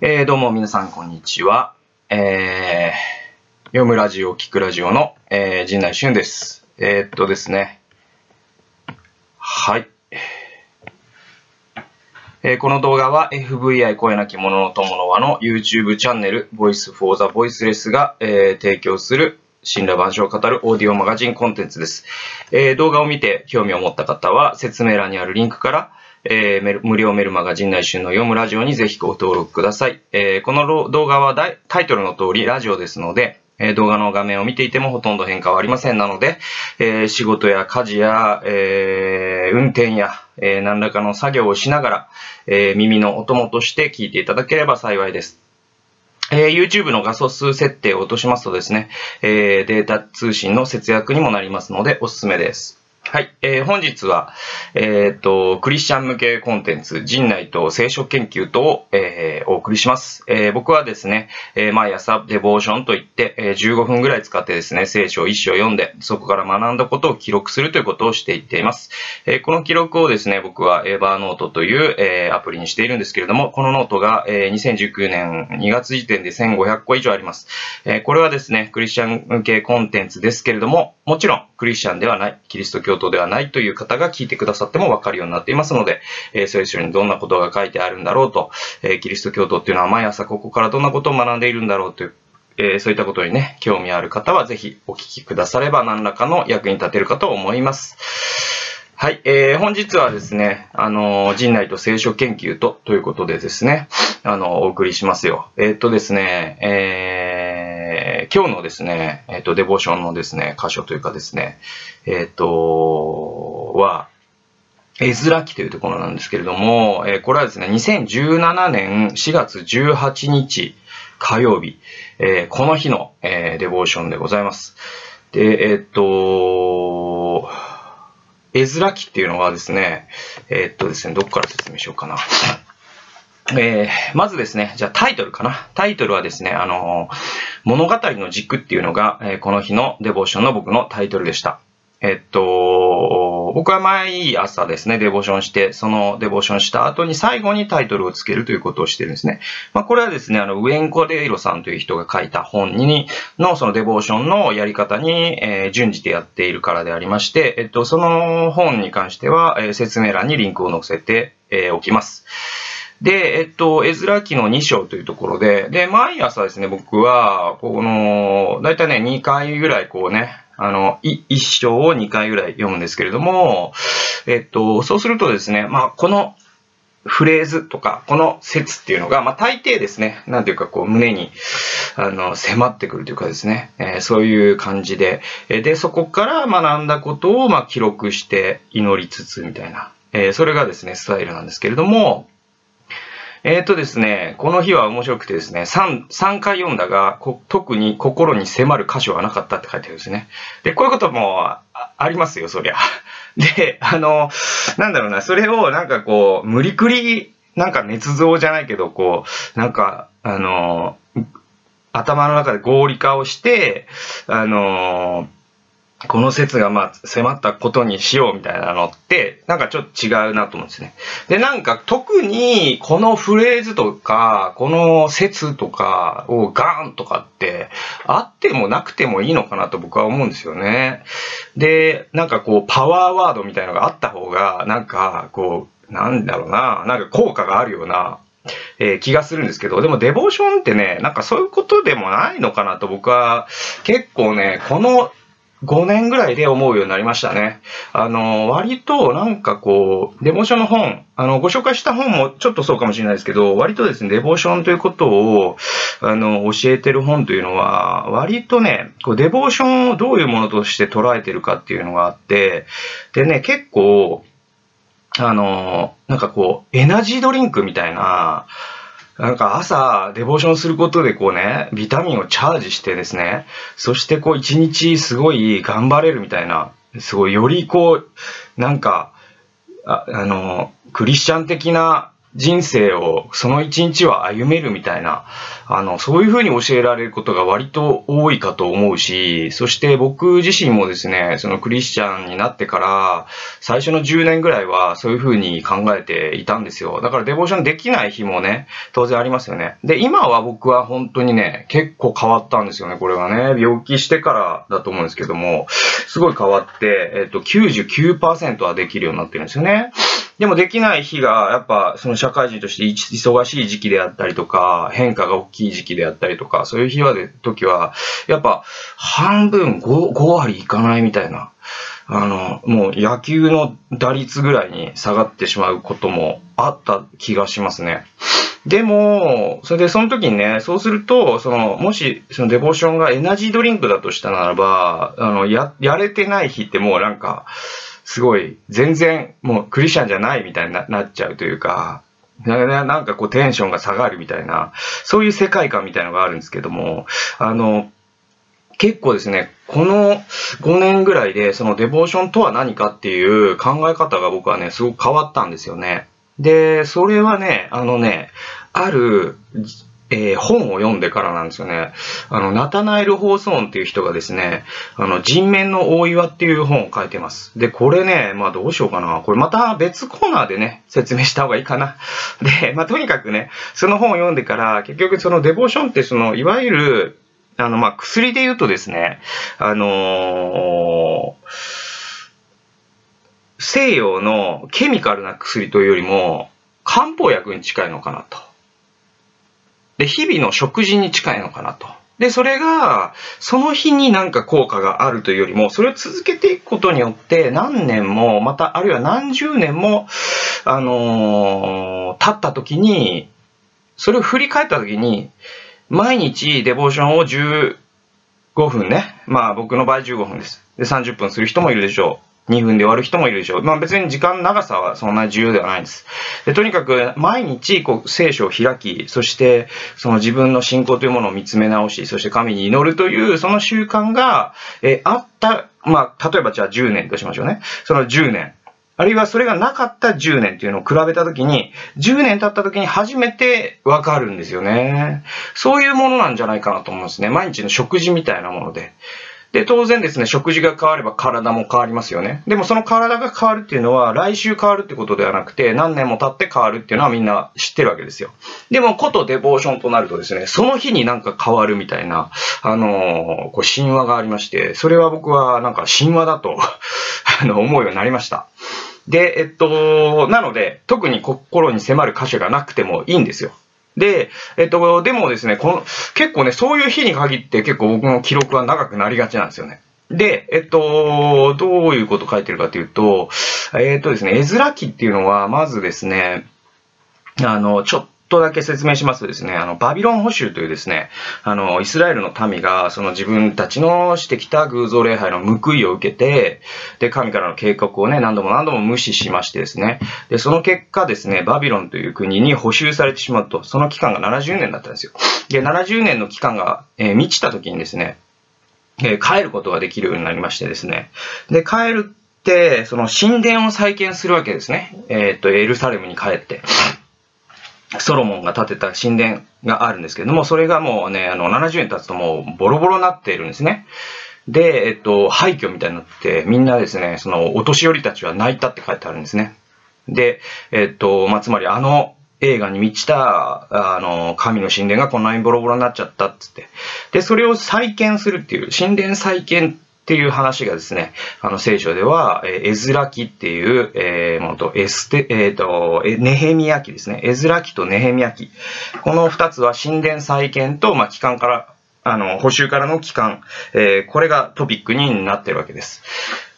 えー、どうも皆さんこんにちは。えー、読むラジオ、聞くラジオの、えー、陣内俊です。えー、っとですね。はい。えー、この動画は FVI 声なき者の友の輪の YouTube チャンネル Voice for the Voiceless が、えー、提供する神羅万象を語るオーディオマガジンコンテンツです。えー、動画を見て興味を持った方は説明欄にあるリンクからえー、無料メルマガ陣内春の読むラジオにぜひご登録ください。えー、この動画はタイトルの通りラジオですので、え動画の画面を見ていてもほとんど変化はありませんなので、えー、仕事や家事や、えー、運転や、えー、何らかの作業をしながら、え耳のお供として聞いていただければ幸いです。え YouTube の画素数設定を落としますとですね、えデータ通信の節約にもなりますのでおすすめです。はい、えー、本日は、えっ、ー、と、クリスチャン向けコンテンツ、陣内と聖書研究とを、えー、お送りします。えー、僕はですね、えー、毎朝デボーションといって、えー、15分ぐらい使ってですね、聖書を一章読んで、そこから学んだことを記録するということをしていっています。えー、この記録をですね、僕は Evernote という、えー、アプリにしているんですけれども、このノートが、えー、2019年2月時点で1500個以上あります。えー、これはですね、クリスチャン向けコンテンツですけれども、もちろん、クリスチャンではない、キリスト教徒ではないという方が聞いてくださってもわかるようになっていますので、えー、聖書にどんなことが書いてあるんだろうと、えー、キリスト教徒っていうのは毎朝ここからどんなことを学んでいるんだろうという、えー、そういったことにね、興味ある方はぜひお聞きくだされば何らかの役に立てるかと思います。はい、えー、本日はですね、あの、陣内と聖書研究とということでですね、あの、お送りしますよ。えー、っとですね、えー今日のですね、えっ、ー、と、デボーションのですね、箇所というかですね、えっ、ー、と、は、絵面記というところなんですけれども、え、これはですね、2017年4月18日火曜日、え、この日の、え、デボーションでございます。で、えっ、と、絵面記っていうのはですね、えっとですね、どこから説明しようかな。えー、まずですね、じゃあタイトルかな。タイトルはですね、あのー、物語の軸っていうのが、えー、この日のデボーションの僕のタイトルでした。えっと、僕は毎朝ですね、デボーションして、そのデボーションした後に最後にタイトルをつけるということをしてるんですね。まあ、これはですね、あの、ウェンコデイロさんという人が書いた本に、のそのデボーションのやり方に、えー、準じてやっているからでありまして、えっと、その本に関しては、えー、説明欄にリンクを載せて、えー、おきます。で、えっと、絵面記の2章というところで、で、毎朝ですね、僕は、この、だいたいね、2回ぐらいこうね、あの、1章を2回ぐらい読むんですけれども、えっと、そうするとですね、まあ、このフレーズとか、この説っていうのが、まあ、大抵ですね、なんていうかこう、胸に、あの、迫ってくるというかですね、えー、そういう感じで、で、そこから学んだことを、まあ、記録して祈りつつみたいな、えー、それがですね、スタイルなんですけれども、えっ、ー、とですね、この日は面白くてですね、3, 3回読んだが、特に心に迫る箇所はなかったって書いてあるんですね。で、こういうこともありますよ、そりゃ。で、あの、なんだろうな、それをなんかこう、無理くり、なんか捏造じゃないけど、こう、なんか、あの、頭の中で合理化をして、あの、この説がまあ迫ったことにしようみたいなのって、なんかちょっと違うなと思うんですね。で、なんか特にこのフレーズとか、この説とかをガーンとかってあってもなくてもいいのかなと僕は思うんですよね。で、なんかこうパワーワードみたいなのがあった方が、なんかこう、なんだろうな、なんか効果があるようなえー、気がするんですけど、でもデボーションってね、なんかそういうことでもないのかなと僕は結構ね、この5年ぐらいで思うようになりましたね。あの、割となんかこう、デボーションの本、あの、ご紹介した本もちょっとそうかもしれないですけど、割とですね、デボーションということを、あの、教えてる本というのは、割とね、こうデボーションをどういうものとして捉えてるかっていうのがあって、でね、結構、あの、なんかこう、エナジードリンクみたいな、なんか朝、デボーションすることでこうね、ビタミンをチャージしてですね、そしてこう一日すごい頑張れるみたいな、すごいよりこう、なんか、ああの、クリスチャン的な人生をその一日は歩めるみたいな、あの、そういうふうに教えられることが割と多いかと思うし、そして僕自身もですね、そのクリスチャンになってから、最初の10年ぐらいはそういうふうに考えていたんですよ。だからデボーションできない日もね、当然ありますよね。で、今は僕は本当にね、結構変わったんですよね、これはね。病気してからだと思うんですけども、すごい変わって、えっと、99%はできるようになってるんですよね。でもできない日が、やっぱその社会人として忙しい時期であったりとか、変化が大きい時期であったりとか、そういう日はで、時は、やっぱ半分 5, 5割いかないみたいな。あの、もう野球の打率ぐらいに下がってしまうこともあった気がしますね。でも、それでその時にね、そうすると、その、もし、そのデボーションがエナジードリンクだとしたならば、あの、や、やれてない日ってもうなんか、すごい、全然もうクリスチャンじゃないみたいになっちゃうというか、なんかこうテンションが下がるみたいな、そういう世界観みたいのがあるんですけども、あの、結構ですね、この5年ぐらいで、そのデボーションとは何かっていう考え方が僕はね、すごく変わったんですよね。で、それはね、あのね、あるえー、本を読んでからなんですよね。あの、ナタナエル・ホーソーンっていう人がですね、あの、人面の大岩っていう本を書いてます。で、これね、まあどうしようかな。これまた別コーナーでね、説明した方がいいかな。で、まあとにかくね、その本を読んでから、結局そのデボーションってその、いわゆる、あの、まあ薬で言うとですね、あのー、西洋のケミカルな薬というよりも、漢方薬に近いのかなと。で、日々の食事に近いのかなと。で、それが、その日になんか効果があるというよりも、それを続けていくことによって、何年も、また、あるいは何十年も、あのー、経った時に、それを振り返った時に、毎日デボーションを15分ね。まあ僕の場合15分です。で、30分する人もいるでしょう。2分で終わる人もいるでしょう。まあ別に時間長さはそんな重要ではないんです。でとにかく毎日こう聖書を開き、そしてその自分の信仰というものを見つめ直し、そして神に祈るというその習慣が、えあった、まあ例えばじゃあ10年としましょうね。その10年。あるいはそれがなかった10年っていうのを比べたときに、10年経ったときに初めてわかるんですよね。そういうものなんじゃないかなと思うんですね。毎日の食事みたいなもので。で、当然ですね、食事が変われば体も変わりますよね。でもその体が変わるっていうのは、来週変わるってことではなくて、何年も経って変わるっていうのはみんな知ってるわけですよ。でも、ことデボーションとなるとですね、その日になんか変わるみたいな、あのー、こう神話がありまして、それは僕はなんか神話だと あの、思うようになりました。で、えっと、なので、特に心に迫る箇所がなくてもいいんですよ。で、えっと、でもですね、この、結構ね、そういう日に限って結構僕の記録は長くなりがちなんですよね。で、えっと、どういうこと書いてるかというと、えっとですね、絵面記っていうのは、まずですね、あの、ちょっとだけ説明しますとですね、あの、バビロン捕囚というですね、あの、イスラエルの民が、その自分たちのしてきた偶像礼拝の報いを受けて、で、神からの警告をね、何度も何度も無視しましてですね、で、その結果ですね、バビロンという国に捕囚されてしまうと、その期間が70年だったんですよ。で、70年の期間が、えー、満ちた時にですね、えー、帰ることができるようになりましてですね、で、帰るって、その神殿を再建するわけですね。えー、っと、エルサレムに帰って。ソロモンが建てた神殿があるんですけども、それがもうね、あの、70年経つともうボロボロになっているんですね。で、えっと、廃墟みたいになって、みんなですね、その、お年寄りたちは泣いたって書いてあるんですね。で、えっと、まあ、つまりあの映画に満ちた、あの、神の神殿がこんなにボロボロになっちゃったっつって。で、それを再建するっていう、神殿再建っていう話がですね、あの聖書では、えー、エズラ記っていう、えー、ものと、エステ、えっ、ー、と、ネヘミヤ記ですね。エズラ記とネヘミヤ記。この二つは神殿再建と、まあ、期間から、あの、補修からの期間、えー、これがトピックになってるわけです。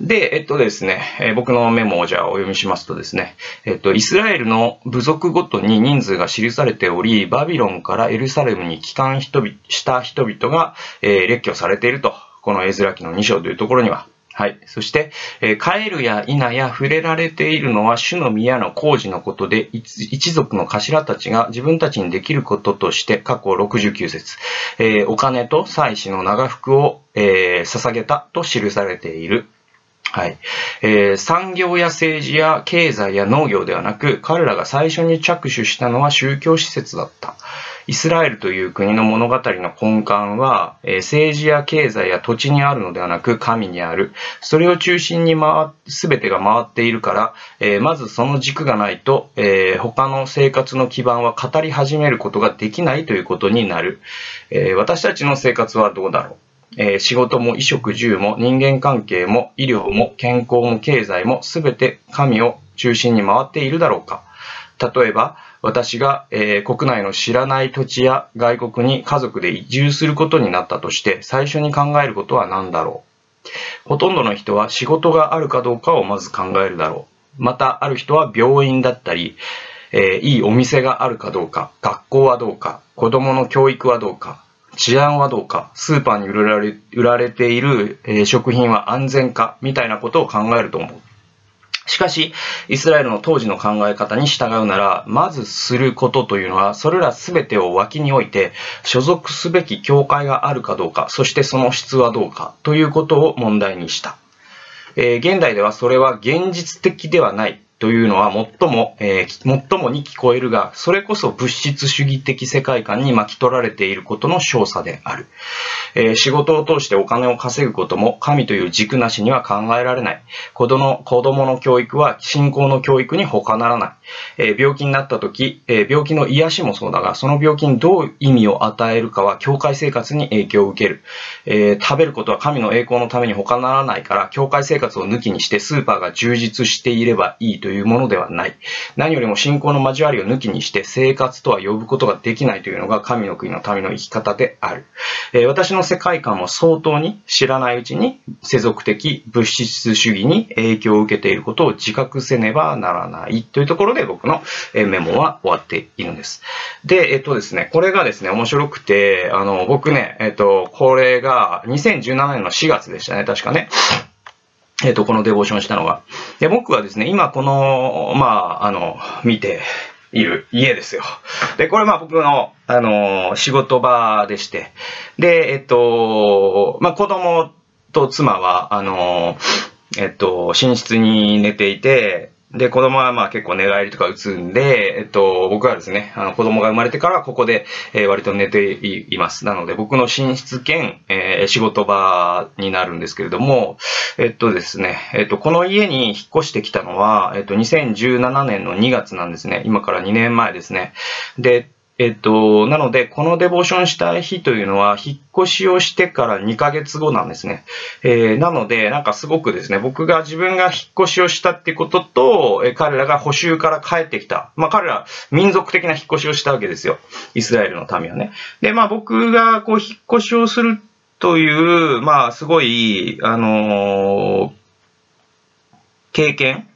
で、えっとですね、え、僕のメモをじゃあお読みしますとですね、えっと、イスラエルの部族ごとに人数が記されており、バビロンからエルサレムに帰還した人々が、えー、列挙されていると。この絵面記の2章というところには、はい。そして、えー、帰るや否や触れられているのは主の宮の工事のことで、一族の頭たちが自分たちにできることとして、過去69節、えー、お金と祭祀の長服を、えー、捧げたと記されている。はい。えー、産業や政治や経済や農業ではなく、彼らが最初に着手したのは宗教施設だった。イスラエルという国の物語の根幹は、えー、政治や経済や土地にあるのではなく神にある。それを中心に回、すべてが回っているから、えー、まずその軸がないと、えー、他の生活の基盤は語り始めることができないということになる。え私たちの生活はどうだろうえー、仕事も衣食住も人間関係も医療も健康も経済も全て神を中心に回っているだろうか例えば、私が、えー、国内の知らない土地や外国に家族で移住することになったとして、最初に考えることは何だろうほとんどの人は仕事があるかどうかをまず考えるだろう。また、ある人は病院だったり、えー、いいお店があるかどうか、学校はどうか、子供の教育はどうか、治安はどうか、スーパーに売られ売られている、え、食品は安全か、みたいなことを考えると思う。しかし、イスラエルの当時の考え方に従うなら、まずすることというのは、それらすべてを脇に置いて、所属すべき教会があるかどうか、そしてその質はどうか、ということを問題にした。えー、現代ではそれは現実的ではないというのは最も、えー、最もに聞こえるが、それこそ物質主義的世界観に巻き取られていることの少佐である。えー、仕事を通してお金を稼ぐことも神という軸なしには考えられない。子供子供の教育は信仰の教育に他ならない。えー、病気になった時、え病気の癒しもそうだが、その病気にどう意味を与えるかは教会生活に影響を受ける。え食べることは神の栄光のために他ならないから、教会生活を抜きにしてスーパーが充実していればいいというものではない。何よりも信仰の交わりを抜きにして生活とは呼ぶことができないというのが神の国の民の生き方である。えー、私の世界観も相当に知らないうちに世俗的物質主義に影響を受けていることを自覚せねばならないというところで僕のメモは終わっているんです。で、えっとですね、これがですね、面白くて、あの、僕ね、えっと、これが2017年の4月でしたね、確かね。えっ、ー、と、このデボーションしたのが。で、僕はですね、今この、まあ、あの、見ている家ですよ。で、これまあ僕の、あの、仕事場でして。で、えっと、まあ子供と妻は、あの、えっと、寝室に寝ていて、で、子供はまあ結構寝返りとか打つんで、えっと、僕はですね、あの子供が生まれてからここで、えー、割と寝ています。なので、僕の寝室兼、えー、仕事場になるんですけれども、えっとですね、えっと、この家に引っ越してきたのは、えっと、2017年の2月なんですね。今から2年前ですね。で、えっと、なので、このデボーションした日というのは、引っ越しをしてから2ヶ月後なんですね。えー、なので、なんかすごくですね、僕が自分が引っ越しをしたってことと、えー、彼らが補修から帰ってきた。まあ彼ら、民族的な引っ越しをしたわけですよ。イスラエルの民はね。で、まあ僕がこう、引っ越しをするという、まあすごい、あのー、経験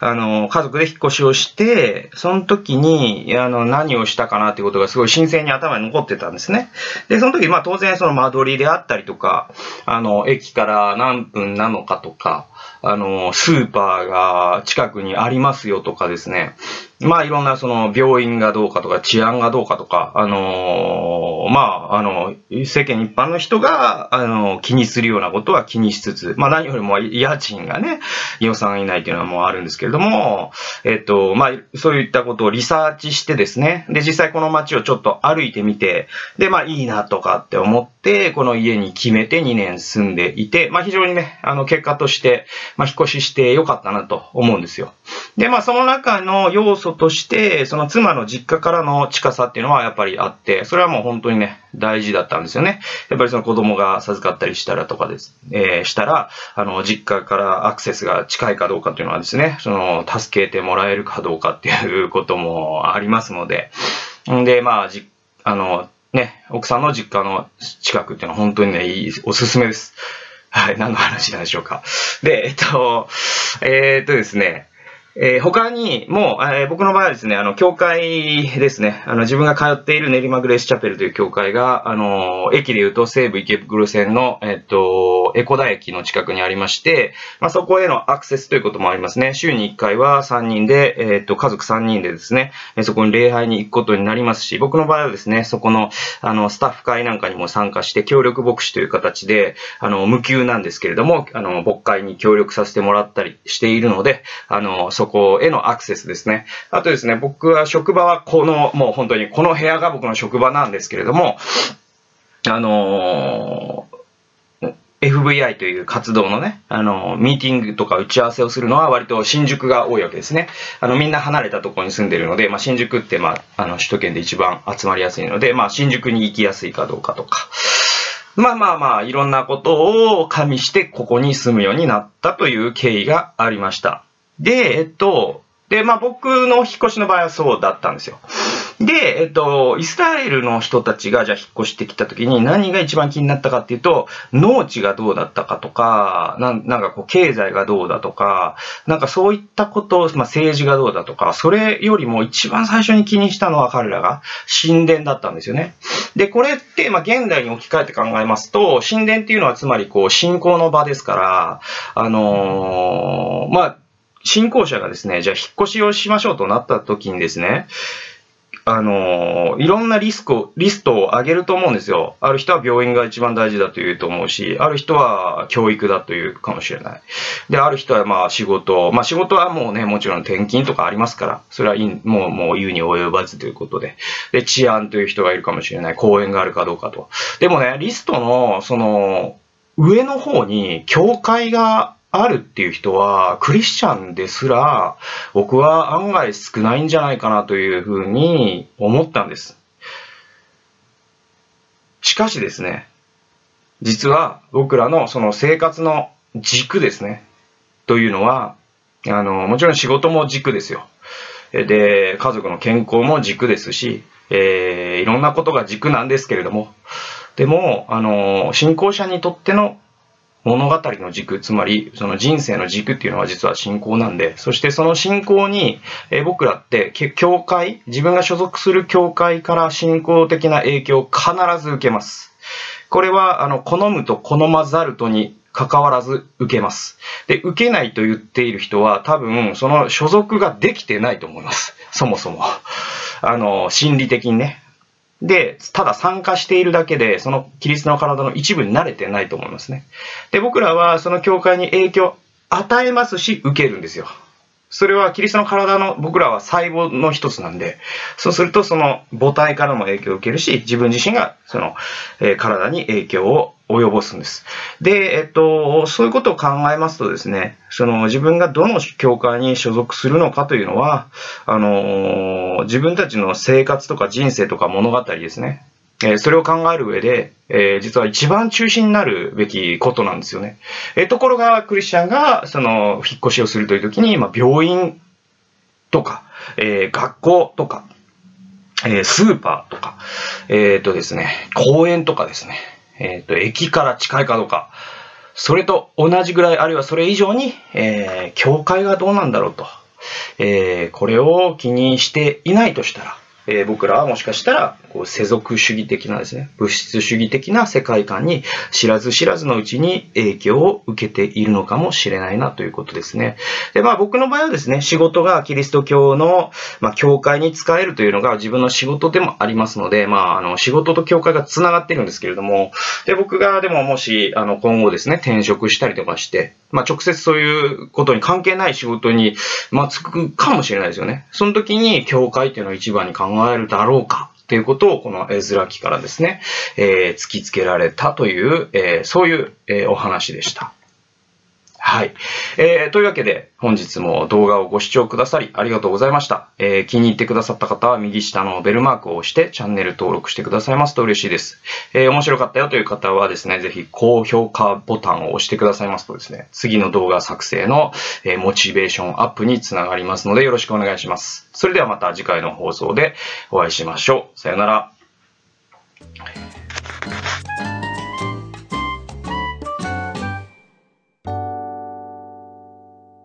あの、家族で引っ越しをして、その時に、あの、何をしたかなっていうことがすごい新鮮に頭に残ってたんですね。で、その時、まあ当然その間取りであったりとか、あの、駅から何分なのかとか、あの、スーパーが近くにありますよとかですね。まあいろんなその病院がどうかとか治安がどうかとか、あのー、まあ、あの、世間一般の人が、あの、気にするようなことは気にしつつ、まあ何よりも家賃がね、予算以内っていうのはもうあるんですけれども、えっと、まあそういったことをリサーチしてですね、で実際この街をちょっと歩いてみて、でまあいいなとかって思って、この家に決めて2年住んでいて、まあ非常にね、あの結果として、まあ引っ越ししてよかったなと思うんですよ。で、まあその中の要素として、その妻の実家からの近さっていうのはやっぱりあって、それはもう本当にね、大事だったんですよね。やっぱりその子供が授かったりしたらとかです、えー、したら、あの、実家からアクセスが近いかどうかっていうのはですね、その、助けてもらえるかどうかっていうこともありますので、んで、まあ、じ、あの、ね、奥さんの実家の近くっていうのは本当にね、いい、おすすめです。はい、何の話なんでしょうか。で、えっと、えー、っとですね、えー、他にも、えー、僕の場合はですね、あの、教会ですね、あの、自分が通っている練馬グレースチャペルという教会が、あの、駅で言うと西武池袋線の、えっと、エコダ駅の近くにありまして、まあ、そこへのアクセスということもありますね。週に1回は3人で、えっと、家族3人でですね、そこに礼拝に行くことになりますし、僕の場合はですね、そこの、あの、スタッフ会なんかにも参加して、協力牧師という形で、あの、無給なんですけれども、あの、牧会に協力させてもらったりしているので、あの、そこへのアクセスですね。あとですね、僕は職場はこの、もう本当にこの部屋が僕の職場なんですけれども、あのー FVI という活動のね、あの、ミーティングとか打ち合わせをするのは割と新宿が多いわけですね。あの、みんな離れたところに住んでるので、まあ、新宿ってまあ、あの、首都圏で一番集まりやすいので、まあ、新宿に行きやすいかどうかとか、まあまあまあ、いろんなことを加味してここに住むようになったという経緯がありました。で、えっと、で、まあ僕の引っ越しの場合はそうだったんですよ。で、えっと、イスラエルの人たちがじゃあ引っ越してきた時に何が一番気になったかっていうと、農地がどうだったかとか、ななんかこう経済がどうだとか、なんかそういったことまあ政治がどうだとか、それよりも一番最初に気にしたのは彼らが神殿だったんですよね。で、これって、まあ現代に置き換えて考えますと、神殿っていうのはつまりこう信仰の場ですから、あのー、まあ、信仰者がですね、じゃあ引っ越しをしましょうとなった時にですね、あの、いろんなリスクを、リストを上げると思うんですよ。ある人は病院が一番大事だと言うと思うし、ある人は教育だというかもしれない。で、ある人はまあ仕事、まあ仕事はもうね、もちろん転勤とかありますから、それは、もう、もう言うに及ばずということで。で、治安という人がいるかもしれない。公園があるかどうかと。でもね、リストの、その、上の方に教会があるっていう人は、クリスチャンですら、僕は案外少ないんじゃないかなというふうに思ったんです。しかしですね、実は僕らのその生活の軸ですね、というのは、あの、もちろん仕事も軸ですよ。で、家族の健康も軸ですし、えー、いろんなことが軸なんですけれども、でも、あの、信仰者にとっての物語の軸、つまりその人生の軸っていうのは実は信仰なんで、そしてその信仰に、え僕らって教会、自分が所属する教会から信仰的な影響を必ず受けます。これは、あの、好むと好まざるとに関わらず受けます。で、受けないと言っている人は多分その所属ができてないと思います。そもそも。あの、心理的にね。で、ただ参加しているだけで、そのキリストの体の一部に慣れてないと思いますね。で、僕らはその教会に影響与えますし、受けるんですよ。それはキリストの体の僕らは細胞の一つなんで、そうするとその母体からも影響を受けるし、自分自身がその、え、体に影響を及ぼすんです。で、えっと、そういうことを考えますとですね、その自分がどの教会に所属するのかというのは、あの、自分たちの生活とか人生とか物語ですね。えそれを考える上で、え実は一番中心になるべきことなんですよね。えところが、クリスチャンが、その、引っ越しをするという時に、まあ、病院とか、え学校とか、えスーパーとか、えっ、とですね、公園とかですね、えっ、と、駅から近いかどうか、それと同じぐらい、あるいはそれ以上に、え教会がどうなんだろうと、えこれを気にしていないとしたら、えー、僕らはもしかしたら、こう世俗主義的なですね、物質主義的な世界観に知らず知らずのうちに影響を受けているのかもしれないなということですね。で、まあ僕の場合はですね、仕事がキリスト教の、まあ、教会に使えるというのが自分の仕事でもありますので、まああの仕事と教会が繋がってるんですけれども、で、僕がでももし、あの今後ですね、転職したりとかして、まあ直接そういうことに関係ない仕事に、まあつくかもしれないですよね。その時に教会っていうのを一番に考えるだろうかということを、この絵面記からですね、えー、突きつけられたという、えー、そういう、えー、お話でした。はい。えー、というわけで、本日も動画をご視聴くださりありがとうございました。えー、気に入ってくださった方は右下のベルマークを押してチャンネル登録してくださいますと嬉しいです。えー、面白かったよという方はですね、ぜひ高評価ボタンを押してくださいますとですね、次の動画作成の、えー、モチベーションアップにつながりますのでよろしくお願いします。それではまた次回の放送でお会いしましょう。さよなら。